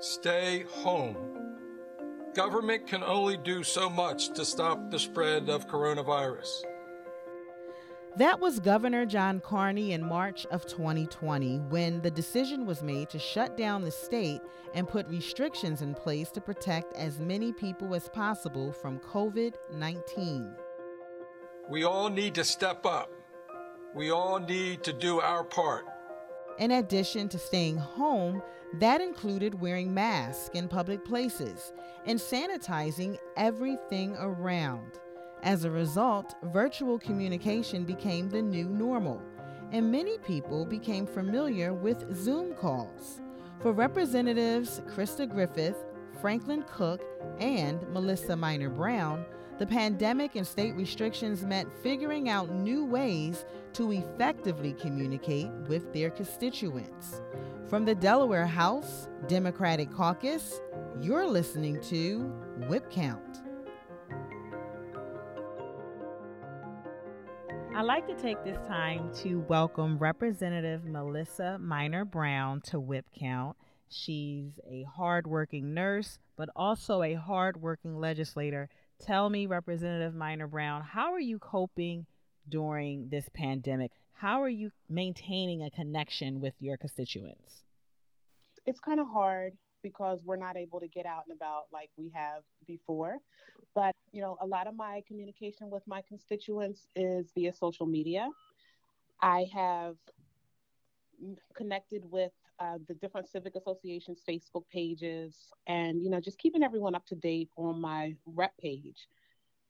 stay home. Government can only do so much to stop the spread of coronavirus. That was Governor John Carney in March of 2020 when the decision was made to shut down the state and put restrictions in place to protect as many people as possible from COVID 19. We all need to step up. We all need to do our part. In addition to staying home, that included wearing masks in public places and sanitizing everything around. As a result, virtual communication became the new normal, and many people became familiar with Zoom calls. For Representatives Krista Griffith, Franklin Cook, and Melissa Minor Brown, the pandemic and state restrictions meant figuring out new ways to effectively communicate with their constituents. From the Delaware House Democratic Caucus, you're listening to Whip Count. I'd like to take this time to welcome Representative Melissa Minor Brown to Whip Count. She's a hardworking nurse, but also a hardworking legislator. Tell me, Representative Minor Brown, how are you coping during this pandemic? How are you maintaining a connection with your constituents? It's kind of hard because we're not able to get out and about like we have before. But, you know, a lot of my communication with my constituents is via social media. I have connected with uh, the different civic associations Facebook pages and, you know, just keeping everyone up to date on my rep page.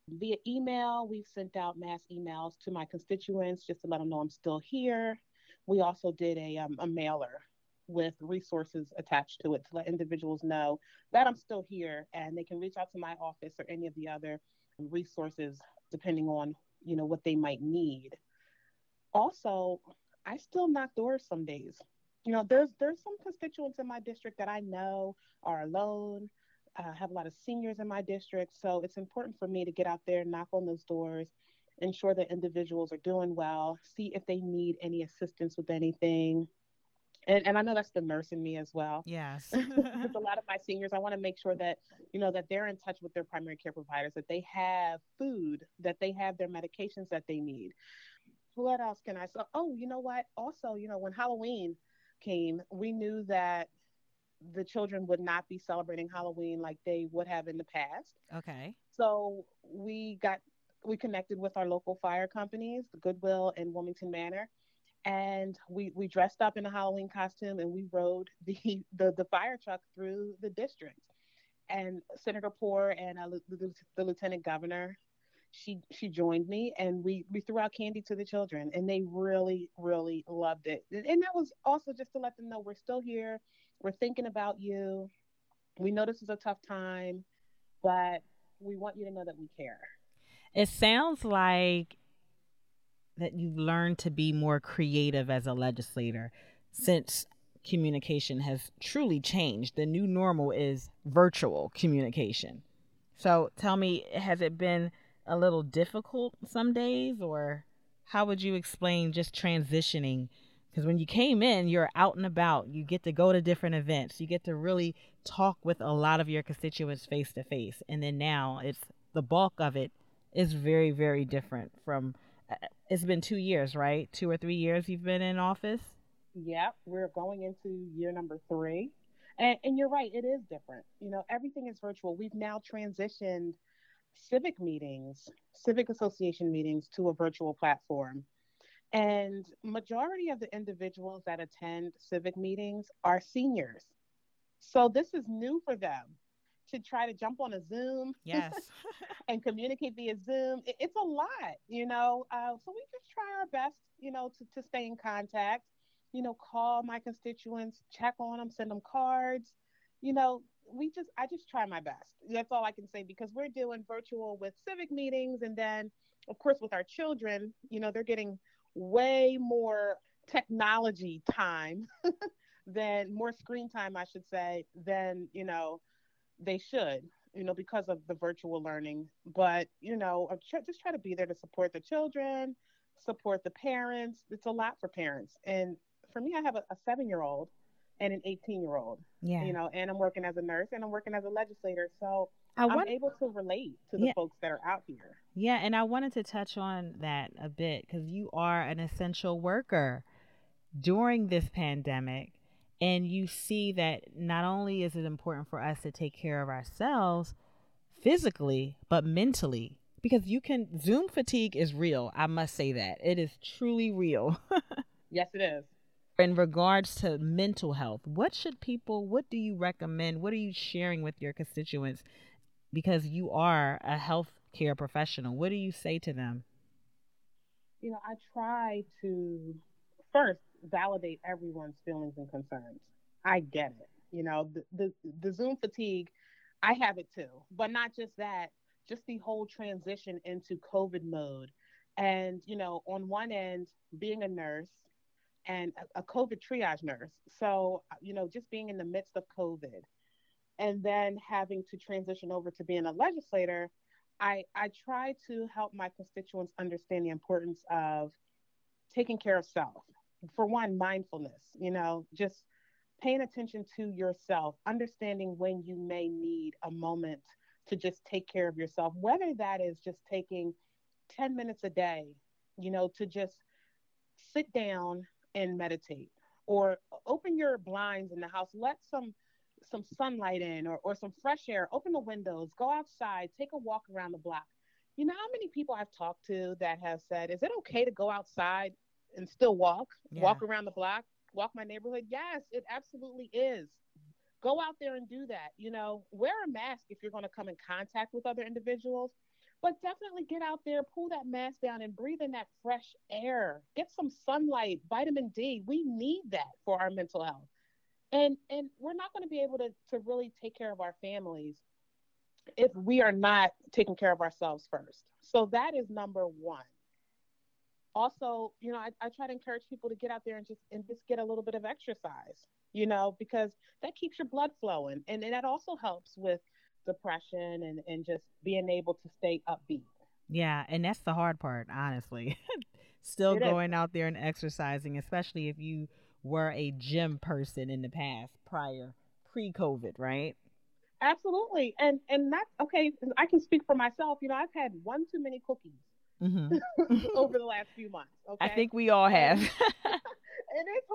Via email, we've sent out mass emails to my constituents just to let them know I'm still here. We also did a, um, a mailer with resources attached to it to let individuals know that I'm still here and they can reach out to my office or any of the other resources depending on you know what they might need. Also, I still knock doors some days. You know, there's there's some constituents in my district that I know are alone. I have a lot of seniors in my district, so it's important for me to get out there, knock on those doors, ensure that individuals are doing well, see if they need any assistance with anything, and, and I know that's the nurse in me as well. Yes. Because a lot of my seniors, I want to make sure that, you know, that they're in touch with their primary care providers, that they have food, that they have their medications that they need. What else can I say? Oh, you know what? Also, you know, when Halloween came, we knew that the children would not be celebrating Halloween like they would have in the past. Okay. So we got we connected with our local fire companies, the Goodwill and Wilmington Manor, and we we dressed up in a Halloween costume and we rode the the, the fire truck through the district. And Senator Poore and uh, the, the lieutenant governor, she she joined me and we we threw out candy to the children and they really really loved it. And that was also just to let them know we're still here, we're thinking about you. We know this is a tough time, but we want you to know that we care. It sounds like that you've learned to be more creative as a legislator since communication has truly changed. The new normal is virtual communication. So tell me, has it been a little difficult some days, or how would you explain just transitioning? Because when you came in, you're out and about, you get to go to different events, you get to really talk with a lot of your constituents face to face. And then now it's the bulk of it is very, very different from uh, it's been two years, right? Two or three years you've been in office. Yep, we're going into year number three. And, and you're right, it is different. You know, everything is virtual. We've now transitioned civic meetings, civic association meetings to a virtual platform. And majority of the individuals that attend civic meetings are seniors. So this is new for them to try to jump on a Zoom. Yes. and communicate via Zoom. It, it's a lot, you know. Uh, so we just try our best, you know, to, to stay in contact, you know, call my constituents, check on them, send them cards. You know, we just, I just try my best. That's all I can say because we're doing virtual with civic meetings. And then, of course, with our children, you know, they're getting way more technology time than more screen time, I should say, than, you know, they should you know because of the virtual learning but you know just try to be there to support the children support the parents it's a lot for parents and for me i have a, a seven year old and an 18 year old. Yeah. You know, and I'm working as a nurse and I'm working as a legislator. So I am able to relate to the yeah. folks that are out here. Yeah, and I wanted to touch on that a bit because you are an essential worker during this pandemic, and you see that not only is it important for us to take care of ourselves physically, but mentally. Because you can, Zoom fatigue is real. I must say that. It is truly real. yes, it is in regards to mental health what should people what do you recommend what are you sharing with your constituents because you are a health care professional. What do you say to them? You know, I try to first validate everyone's feelings and concerns. I get it. You know, the, the, the Zoom fatigue, I have it too. But not just that, just the whole transition into COVID mode. And, you know, on one end, being a nurse and a, COVID triage nurse. So, you know, just being in the midst of COVID and then having to transition over to being a legislator, I, I try to help my constituents understand the importance of taking care of self. For one, mindfulness, you know, just paying attention to yourself, understanding when you may need a moment to just take care of yourself, whether that is just taking 10 minutes a day, you know, to just sit down and meditate or open your blinds in the house, let some some sunlight in or, or some fresh air, open the windows, go outside, take a walk around the block. You know how many people I've talked to that have said, is it okay to go outside and still walk, yeah. walk around the block, walk my neighborhood? Yes, it absolutely is. Go out there and do that. You know, wear a mask if you're going to come in contact with other individuals, but definitely get out there, pull that mask down, and breathe in that fresh air. Get some sunlight, vitamin D. We need that for our mental health and and we're not going to be able to to really take care of our families if we are not taking care of ourselves first so that is number one also you know I, I try to encourage people to get out there and just and just get a little bit of exercise you know because that keeps your blood flowing and, and that also helps with depression and and just being able to stay upbeat. Yeah and that's the hard part honestly. Still it going is. out there and exercising especially if you were a gym person in the past prior pre-covid right? Absolutely and and that's okay i can speak for myself you know i've had one too many cookies mm-hmm. over the last few months okay? i think we all have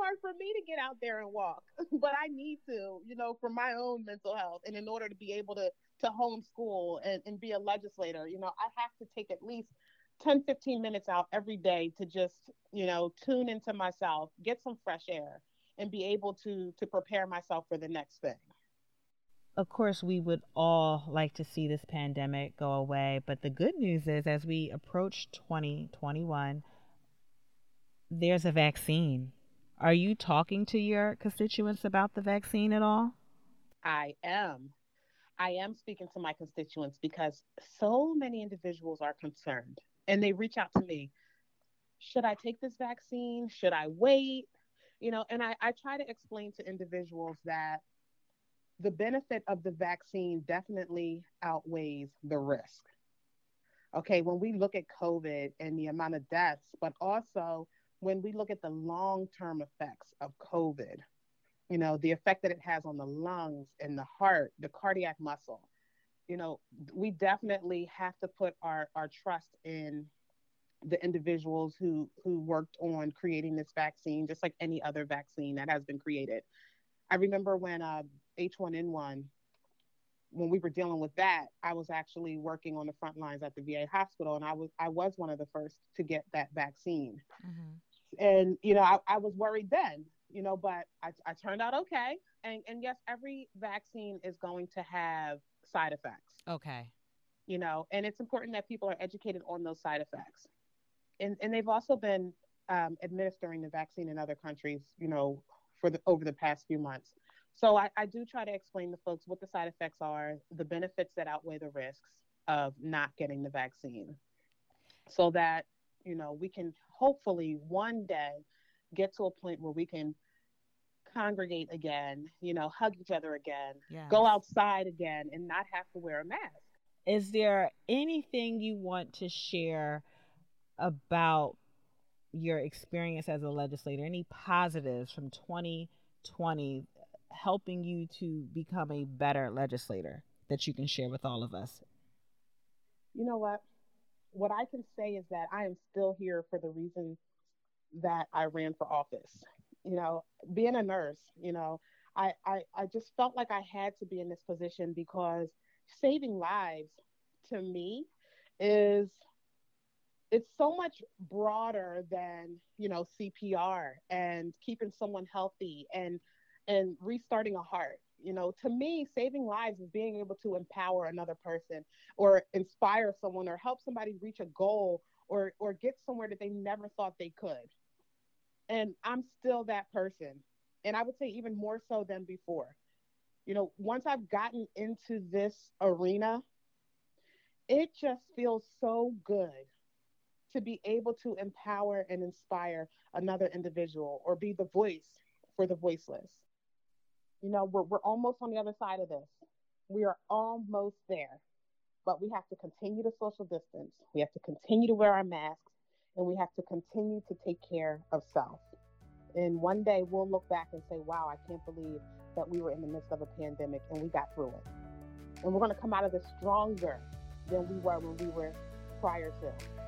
hard for me to get out there and walk but i need to you know for my own mental health and in order to be able to to homeschool and, and be a legislator you know i have to take at least 10 15 minutes out every day to just you know tune into myself get some fresh air and be able to to prepare myself for the next thing. Of course we would all like to see this pandemic go away but the good news is as we approach 2021 there's a vaccine are you talking to your constituents about the vaccine at all? I am. I am speaking to my constituents because so many individuals are concerned and they reach out to me. Should i take this vaccine? Should i wait? You know and I, I try to explain to individuals that the benefit of the vaccine definitely outweighs the risk. Okay when we look at covid and the amount of deaths but also when we look at the long-term effects of covid you know the effect that it has on the lungs and the heart the cardiac muscle you know, we definitely have to put our, our trust in the individuals who who worked on creating this vaccine, just like any other vaccine that has been created. I remember when uh, H1N1, when we were dealing with that, I was actually working on the front lines at the VA hospital, and I was I was one of the first to get that vaccine. Mm-hmm. And you know, I, I was worried then, you know, but I, I turned out okay. And and yes, every vaccine is going to have side effects. Okay. You know, and it's important that people are educated on those side effects. And and they've also been um, administering the vaccine in other countries, you know, for the over the past few months. So I, I do try to explain to folks what the side effects are, the benefits that outweigh the risks of not getting the vaccine, so that you know we can hopefully one day get to a point where we can congregate again, you know, hug each other again, yes. go outside again, and not have to wear a mask. Is there anything you want to share about your experience as a legislator? Any positives from 2020 2020 helping you to become a better legislator that you can share with all of us? You know what? What I can say is that I am still here for the reason that I ran for office. You know, being a nurse, you know, I, I, I just felt like I had to be in this position because saving lives to me is it's so much broader than you know CPR and keeping someone healthy and and restarting a heart you know to me saving lives is being able to empower another person or inspire someone or help somebody reach a goal or or get somewhere that they never thought they could. And i'm still that person. And i would say even more so than before. You know once i've gotten into this arena it just feels so good to be able to empower and inspire another individual or be the voice for the voiceless. You know, we're, we're almost on the other side of this. We are almost there, but we have to continue to social distance. We have to continue to wear our masks and we have to continue to take care of self. And one day we'll look back and say, wow, I can't believe that we were in the midst of a pandemic and we got through it. And we're going to come out of this stronger than we were when we were prior to.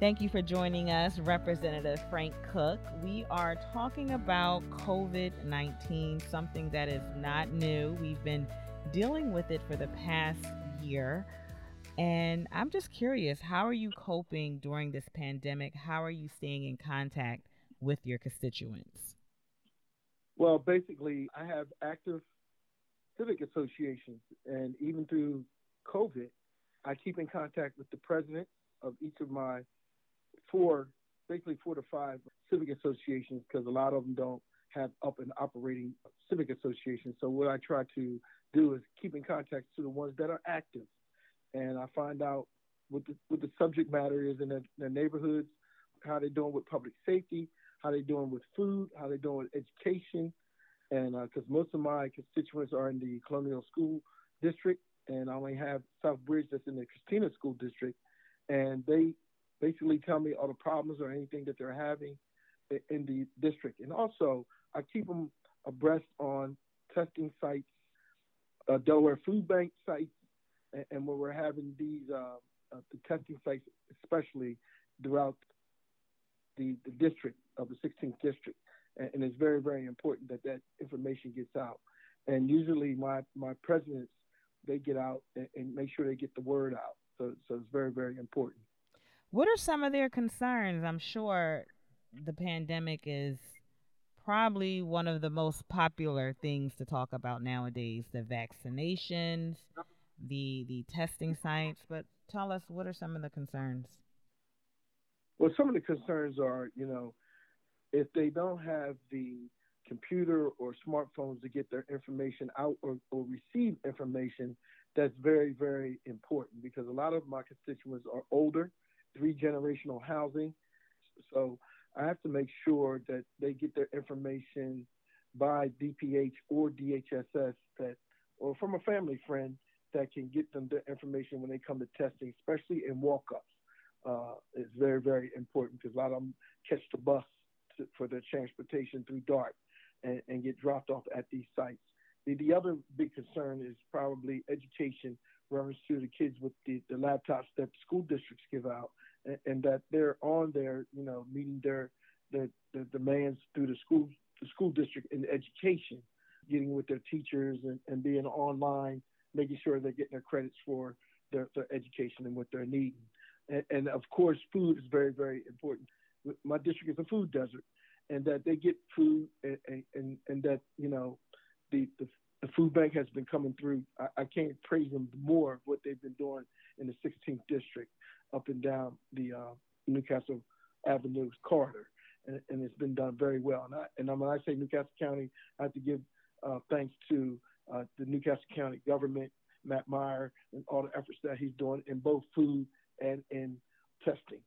Thank you for joining us, Representative Frank Cook. We are talking about COVID 19, something that is not new. We've been dealing with it for the past year. And I'm just curious, how are you coping during this pandemic? How are you staying in contact with your constituents? Well, basically, I have active civic associations, and even through COVID, I keep in contact with the president of each of my four, basically four to five civic associations because a lot of them don't have up and operating civic associations. So what I try to do is keep in contact to the ones that are active, and I find out what the what the subject matter is in their, their neighborhoods, how they're doing with public safety, how they're doing with food, how they're doing with education, and because uh, most of my constituents are in the Colonial School District, and I only have Southbridge that's in the Christina School District, and they basically tell me all the problems or anything that they're having in the district. And also, I keep them abreast on testing sites, uh, Delaware Food Bank sites, and, and we're having these uh, uh, the testing sites, especially throughout the, the district of the 16th district. And, and it's very, very important that that information gets out. And usually, my my presidents they get out and, and make sure they get the word out. So, so it's very, very important. What are some of their concerns? I'm sure the pandemic is probably one of the most popular things to talk about nowadays the vaccinations the the testing sites but tell us what are some of the concerns well some of the concerns are you know if they don't have the computer or smartphones to get their information out or, or receive information that's very very important because a lot of my constituents are older three generational housing. So I have to make sure that they get their information by DPH or DHSS that, or from a family friend that can get them the information when they come to testing, especially in walk-ups. Uh, it's very, very important because a lot of them catch the bus to, for their transportation through DART and, and, get dropped off at these sites. The, the other big concern is probably education reference to the kids with the, the laptops that school districts give out and, and that they're on there, you know, meeting their, their, their demands through the school, the school district in education, getting with their teachers and, and being online, making sure they're getting their credits for their, their education and what they're needing. And, and of course, food is very, very important. My district is a food desert, and that they get food and, and, and that, you know, the, the the food bank has been coming through. I, I can't praise them more what they've been doing in the 16th district, up and down the uh, New Castle Avenue corridor, and, and, it's been done very well. And, I, and when I say New Castle County, I have to give uh, thanks to uh, the New Castle County government, Matt Meyer, and all the efforts that he's doing in both food and in testing.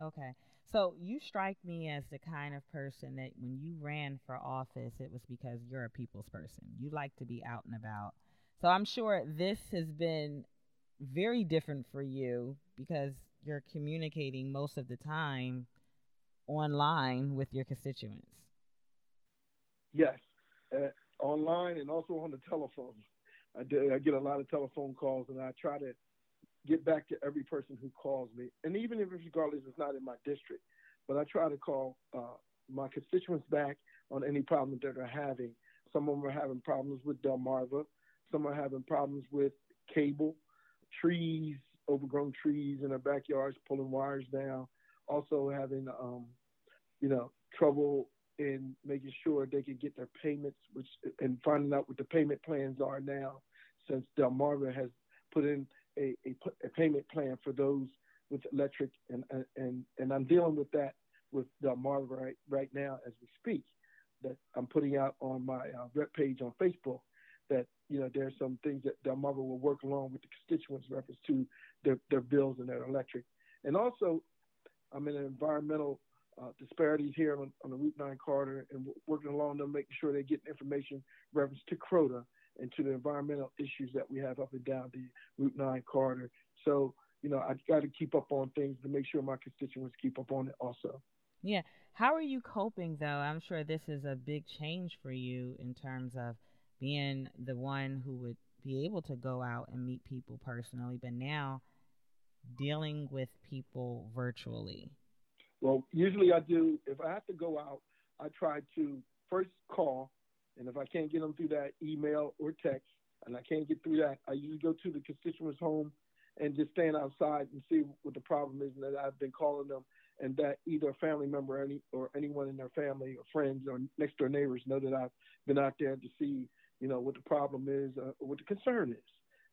Okay. So you strike me as the kind of person that when you ran for office, it was because you're a people's person. You like to be out and about. So I'm sure this has been very different for you because you're communicating most of the time online with your constituents. Yes, uh, online and also on the telephone. I, do, I get a lot of telephone calls, and I try to get back to every person who calls me. And even if regardless it's not in my district, but I try to call uh, my constituents back on any problems that they're having. Some of them are having problems with Delmarva. Some are having problems with cable, trees, overgrown trees in their backyards, pulling wires down. Also having, um, you know, trouble in making sure they can get their payments, which and finding out what the payment plans are now, since Delmarva has put in a, a, a payment plan for those with electric, and and and I'm dealing with that with Delmarva right right now as we speak. That I'm putting out on my uh, rep page on Facebook. That you know there's some things that Delmarva will work along with the constituents reference to their their bills and their electric, and also I'm in an environmental uh, disparities here on, on, the Route 9 corridor and working along them, making sure they get information reference to Croda and to the environmental issues that we have up and down the Route 9 corridor. So, you know, I got to keep up on things to make sure my constituents keep up on it also. Yeah. How are you coping, though? I'm sure this is a big change for you in terms of being the one who would be able to go out and meet people personally, but now dealing with people virtually. Well, usually I do, if I have to go out, I try to first call, and if I can't get them through that email or text, and I can't get through that, I usually go to the constituent's home and just stand outside and see what the problem is, and that I've been calling them, and that either a family member or, any, or anyone in their family or friends or next door neighbors know that I've been out there to see, you know, what the problem is uh, or what the concern is.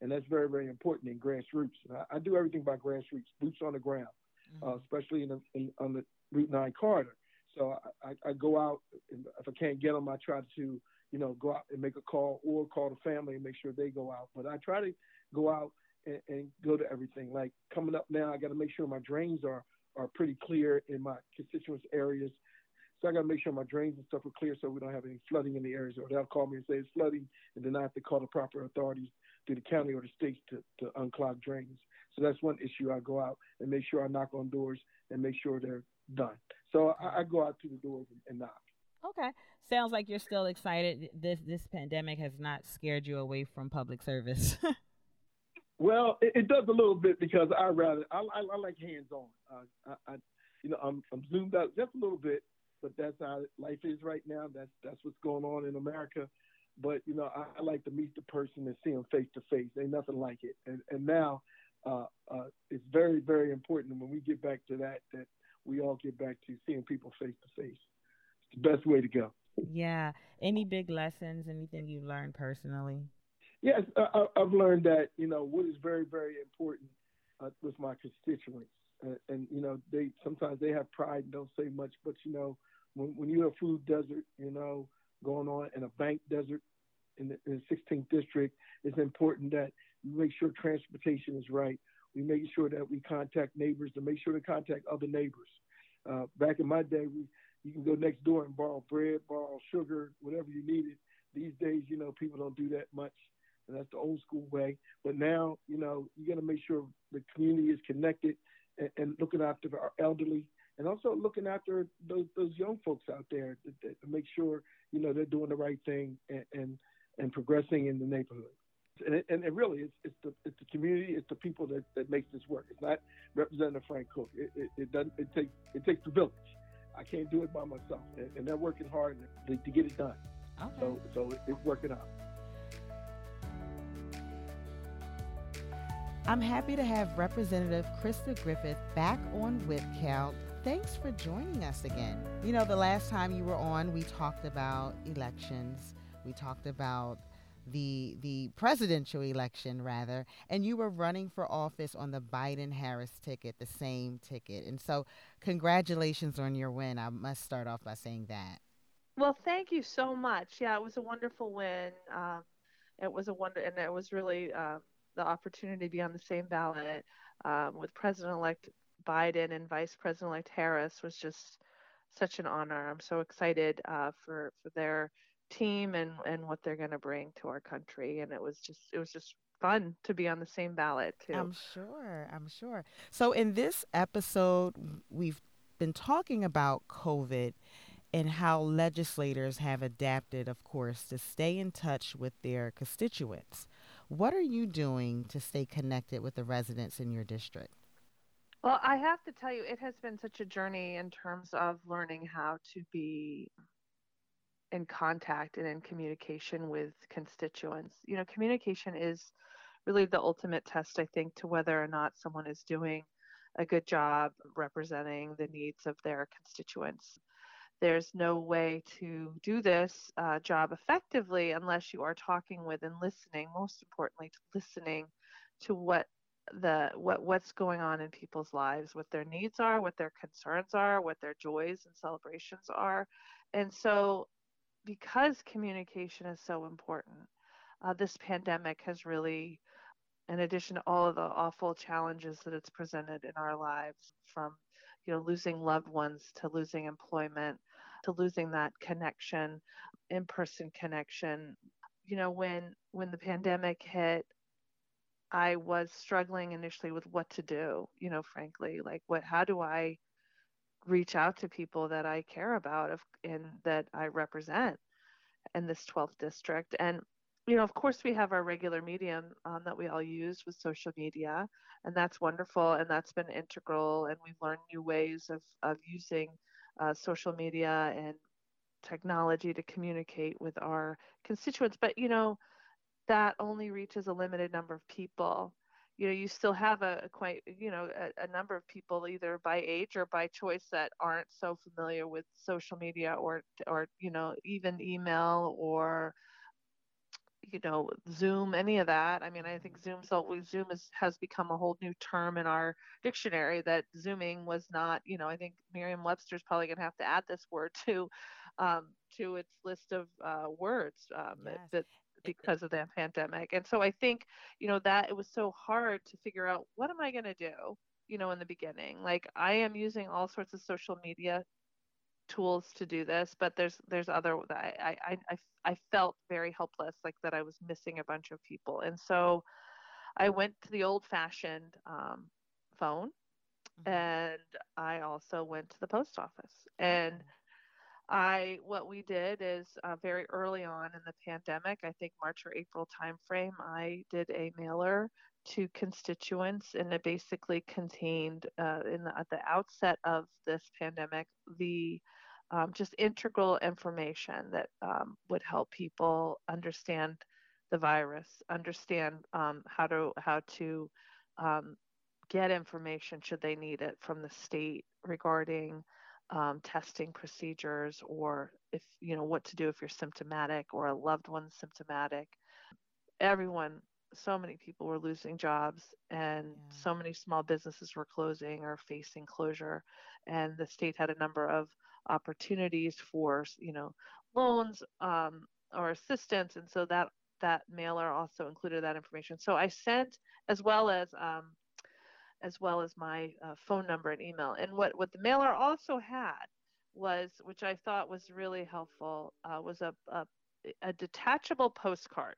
And that's very, very important in grassroots. I, I do everything by grassroots, boots on the ground mm-hmm. uh, especially in, the, in, on the Route 9 corridor. So I, I, go out, if I can't get them, I try to, you know, go out and make a call or call the family and make sure they go out. But I try to go out and, and go to everything. Like coming up now, I got to make sure my drains are are pretty clear in my constituents areas. So I got to make sure my drains and stuff are clear so we don't have any flooding in the areas. Or they'll call me and say it's flooding, and then I have to call the proper authorities through the county or the state to, to unclog drains. So that's one issue. I go out and make sure I knock on doors and make sure they're done. So I, I go out to the doors and, and knock. Okay. Sounds like you're still excited. This this pandemic has not scared you away from public service. well, it, it, does a little bit because I rather I, I, I like hands on. Uh, I, I, you know I'm I'm zoomed out just a little bit, but that's how life is right now. That's that's what's going on in America. But you know I, I like to meet the person and see them face to face. Ain't nothing like it. And and now uh, uh, it's very, very important when we get back to that, that we all get back to seeing people face to face. It's the best way to go. Yeah. Any big lessons, anything you've learned personally? Yes, I, have learned that, you know, what is very, very important uh, with my constituents. Uh, and, you know, they sometimes they have pride and don't say much, but, you know, when, when you're a food desert, you know, going on in a bank desert in the, in the 16th district, it's important that you make sure transportation is right. We make sure that we contact neighbors to make sure to contact other neighbors. Uh, back in my day, we you can go next door and borrow bread, borrow sugar, whatever you needed. These days, you know, people don't do that much, and that's the old school way. But now, you know, you got to make sure the community is connected and, and, looking after our elderly, and also looking after those those young folks out there to, to make sure you know they're doing the right thing and and, and progressing in the neighborhood and it, and it really it's, it's the it's the community, it's the people that, that makes this work. It's not Representative Frank Cook. It, it, it doesn't it takes it takes the village. I can't do it by myself, and, and they're working hard to, to, get it done. Okay. So so it's working out. I'm happy to have Representative Krista Griffith back on Whip Count. Thanks for joining us again. You know, the last time you were on, we talked about elections. We talked about the the presidential election rather and you were running for office on the Biden Harris ticket the same ticket. And so congratulations on your win. I must start off by saying that. Well thank you so much. Yeah it was a wonderful win. Um, it was a wonder and it was really uh, the opportunity to be on the same ballot um, with President-elect Biden and Vice President-elect Harris was just such an honor. I'm so excited uh, for for their team and and what they're going to bring to our country and it was just it was just fun to be on the same ballot too i'm sure i'm sure so in this episode we've been talking about covid and how legislators have adapted, of course, to stay in touch with their constituents. What are you doing to stay connected with the residents in your district? Well, I have to tell you, it has been such a journey in terms of learning how to be in contact and in communication with constituents. You know, communication is really the ultimate test, I think, to whether or not someone is doing a good job representing the needs of their constituents. There's no way to do this uh, job effectively unless you are talking with and listening, most importantly, to listening to what the what what's going on in people's lives, what their needs are, what their concerns are, what their joys and celebrations are. And so because communication is so important, uh, this pandemic has really, in addition to all of the awful challenges that it's presented in our lives, from you know losing loved ones to losing employment to losing that connection, in-person connection. You know, when when the pandemic hit, I was struggling initially with what to do. You know, frankly, like what, how do I reach out to people that I care about of, and that I represent in this 12th district. And, you know, of course, we have our regular medium um, that we all use with social media, and that's wonderful. And that's been integral. And we've learned new ways of, of using uh, social media and technology to communicate with our constituents. But, you know, that only reaches a limited number of people you know you still have a, a quite you know a, a, number of people either by age or by choice that aren't so familiar with social media or or you know even email or you know zoom any of that i mean i think zoom so zoom is, has become a whole new term in our dictionary that zooming was not you know i think merriam-webster's probably going to have to add this word to um, to its list of uh, words um, yes. that because of the pandemic. And so I think, you know, that it was so hard to figure out what am I going to do, you know, in the beginning. Like I am using all sorts of social media tools to do this, but there's there's other I I I I felt very helpless, like that I was missing a bunch of people. And so I went to the old fashioned um, phone mm-hmm. and I also went to the post office. And I what we did is uh, very early on in the pandemic, I think March or April timeframe, I did a mailer to constituents, and it basically contained uh, in the, at the outset of this pandemic the um, just integral information that um, would help people understand the virus, understand um, how to how to um, get information should they need it from the state regarding um, testing procedures or if you know what to do if you're symptomatic or a loved one's symptomatic. Everyone so many people were losing jobs and yeah. so many small businesses were closing or facing closure. And the state had a number of opportunities for you know loans um, or assistance. And so that that mailer also included that information. So i sent as well as um, as well as my uh, phone number and email. And what, what the mailer also had was, which I thought was really helpful, uh, was a, a, a detachable postcard.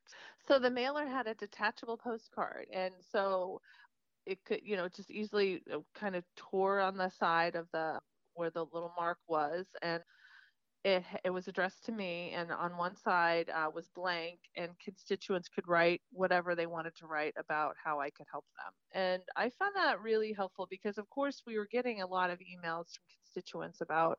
So the mailer had a detachable postcard. And so it could, you know, just easily uh, kind of tore on the side of the where the little mark was. And it, it was addressed to me, and on one side uh, was blank, and constituents could write whatever they wanted to write about how I could help them. And I found that really helpful because, of course, we were getting a lot of emails from constituents about,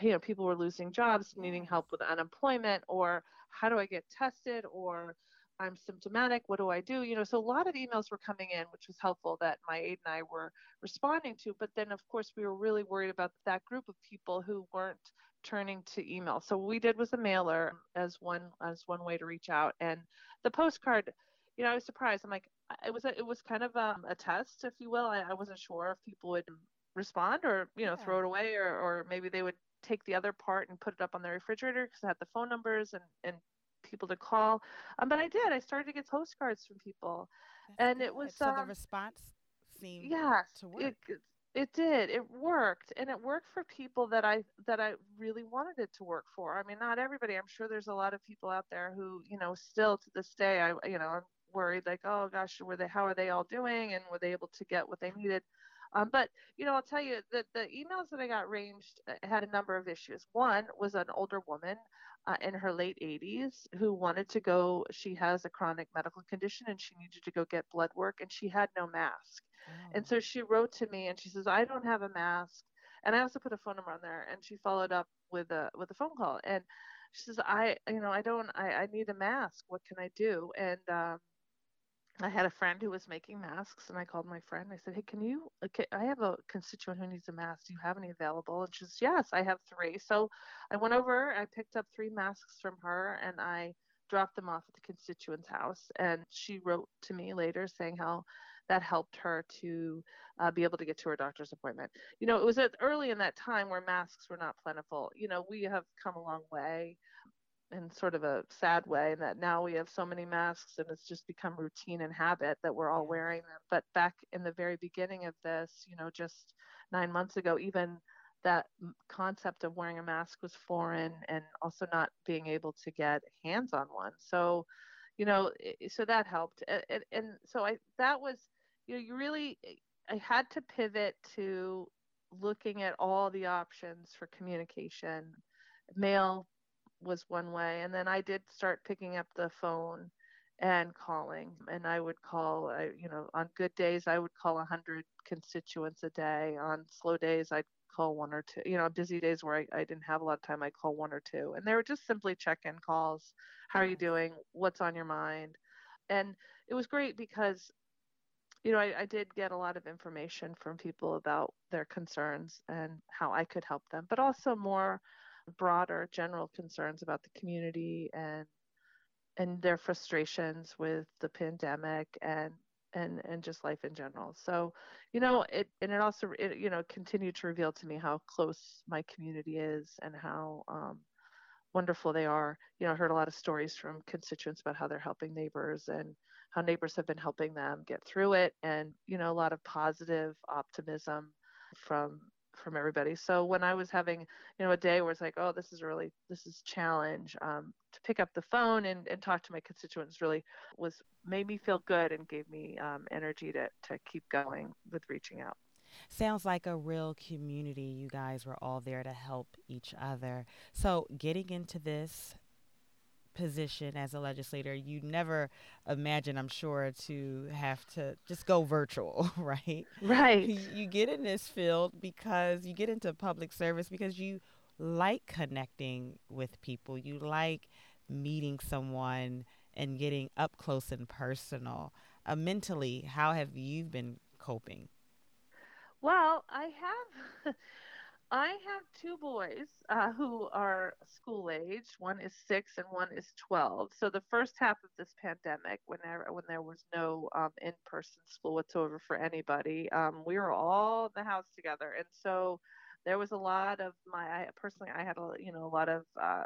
you know, people were losing jobs, needing help with unemployment, or how do I get tested, or I'm symptomatic. What do I do? You know, so a lot of emails were coming in, which was helpful that my aide and I were responding to. But then, of course, we were really worried about that group of people who weren't turning to email. So what we did was a mailer as one as one way to reach out, and the postcard. You know, I was surprised. I'm like, it was a, it was kind of um, a test, if you will. I, I wasn't sure if people would respond or you know yeah. throw it away or, or maybe they would take the other part and put it up on the refrigerator because it had the phone numbers and, and people to call. Um, but I did. I started to get postcards from people, That's and good. it was so um, the response seemed yes, to work. It, it did. It worked, and it worked for people that I that I really wanted it to work for. I mean, not everybody. I'm sure there's a lot of people out there who, you know, still to this day, I, you know, I'm worried like, oh gosh, were they? How are they all doing? And were they able to get what they needed? Um, but you know, I'll tell you that the emails that I got ranged uh, had a number of issues. One was an older woman uh, in her late 80s who wanted to go. She has a chronic medical condition and she needed to go get blood work, and she had no mask. Oh. And so she wrote to me and she says, "I don't have a mask." And I also put a phone number on there, and she followed up with a with a phone call and she says, I, you know, I don't, I, I need a mask. What can I do? And um, I had a friend who was making masks, and I called my friend. I said, Hey, can you? Okay, I have a constituent who needs a mask. Do you have any available? And she says, Yes, I have three. So I went over, I picked up three masks from her, and I dropped them off at the constituent's house. And she wrote to me later saying how that helped her to uh, be able to get to her doctor's appointment. You know, it was early in that time where masks were not plentiful. You know, we have come a long way in sort of a sad way in that now we have so many masks and it's just become routine and habit that we're all wearing them. But back in the very beginning of this, you know, just nine months ago, even that concept of wearing a mask was foreign and also not being able to get hands on one. So, you know, so that helped. And, and so I, that was, you know, you really, I had to pivot to looking at all the options for communication. Mail was one way. And then I did start picking up the phone and calling. And I would call, I, you know, on good days, I would call 100 constituents a day. On slow days, I'd call one or two. You know, busy days where I, I didn't have a lot of time, I'd call one or two. And they were just simply check in calls. How are you doing? What's on your mind? And it was great because you know, I, I, did get a lot of information from people about their concerns and how I could help them, but also more broader general concerns about the community and and their frustrations with the pandemic and and and just life in general. So, you know, it and it also it, you know continued to reveal to me how close my community is and how um, wonderful they are. You know, I heard a lot of stories from constituents about how they're helping neighbors and how neighbors have been helping them get through it, and you know, a lot of positive optimism from from everybody. So when I was having, you know, a day where it's like, oh, this is really this is challenge, um, to pick up the phone and, and talk to my constituents really was made me feel good and gave me um, energy to to keep going with reaching out. Sounds like a real community. You guys were all there to help each other. So getting into this position as a legislator, you never imagine, I'm sure, to have to just go virtual, right? Right. You get in this field because you get into public service because you like connecting with people. You like meeting someone and getting up close and personal. Uh, mentally, how have you been coping? Well, I have I have two boys uh, who are school age. One is six and one is 12. So the first half of this pandemic, when there, when there was no um, in-person school whatsoever for anybody, um, we were all in the house together, and so there was a lot of my. I, personally, I had a you know a lot of uh,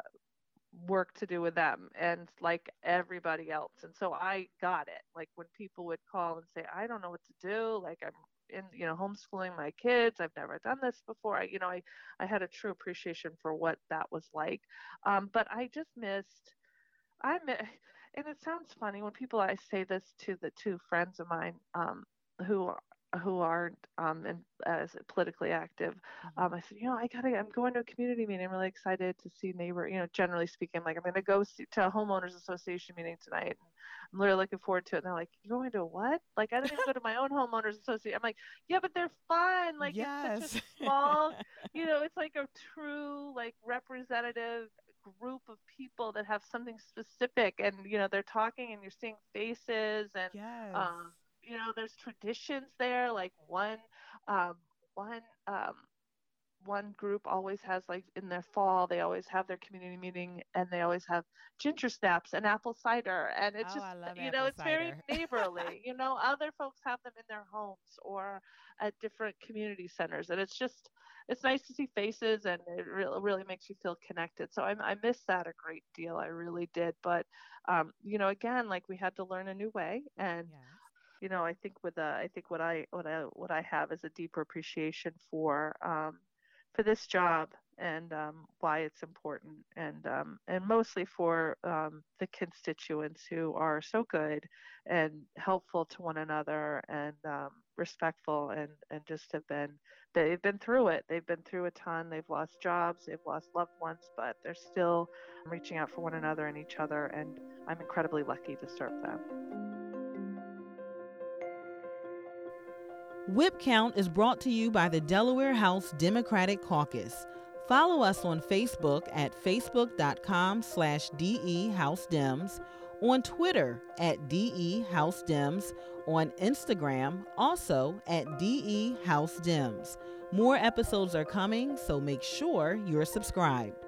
work to do with them, and like everybody else, and so I got it. Like when people would call and say, "I don't know what to do," like I'm in you know homeschooling my kids i've never done this before i you know i i had a true appreciation for what that was like um, but i just missed i miss, and it sounds funny when people i say this to the two friends of mine um, who who aren't um, in, as politically active. Mm-hmm. Um, I said, you know, I gotta, I'm going to a community meeting. I'm really excited to see neighbor. You know, generally speaking, like I'm going to go see, to a homeowners association meeting tonight. And I'm really looking forward to it. And they're like, you're going to what? Like I didn't even go to my own homeowners association. I'm like, yeah, but they're fun. Like yes. it's such a small, you know, it's like a true like representative group of people that have something specific and you know they're talking and you're seeing faces and yes. um you know there's traditions there like one um, one um, one group always has like in their fall they always have their community meeting and they always have ginger snaps and apple cider. And it's oh, just you know it's cider. very neighborly. You know other folks have them in their homes or at different community centers. And it's just it's nice to see faces and it really really makes you feel connected. So i, I miss that a great deal. I really did. But um, you know again like we had to learn a new way and yes you know, I think with uh, I think what I what I what I have is a deeper appreciation for um, for this job and um, why it's important, and um, and mostly for um, the constituents who are so good and helpful to one another, and um, respectful and and just have been they've been through it. They've been through a ton. They've lost jobs. They've lost loved ones but they're still reaching out for one another and each other and i'm incredibly lucky to serve them whip count is brought to you by the delaware house democratic caucus follow us on facebook at facebook.com slash de house dems on Twitter at DE House Dems, on Instagram also at DE House Dems. More episodes are coming, so make sure you're subscribed.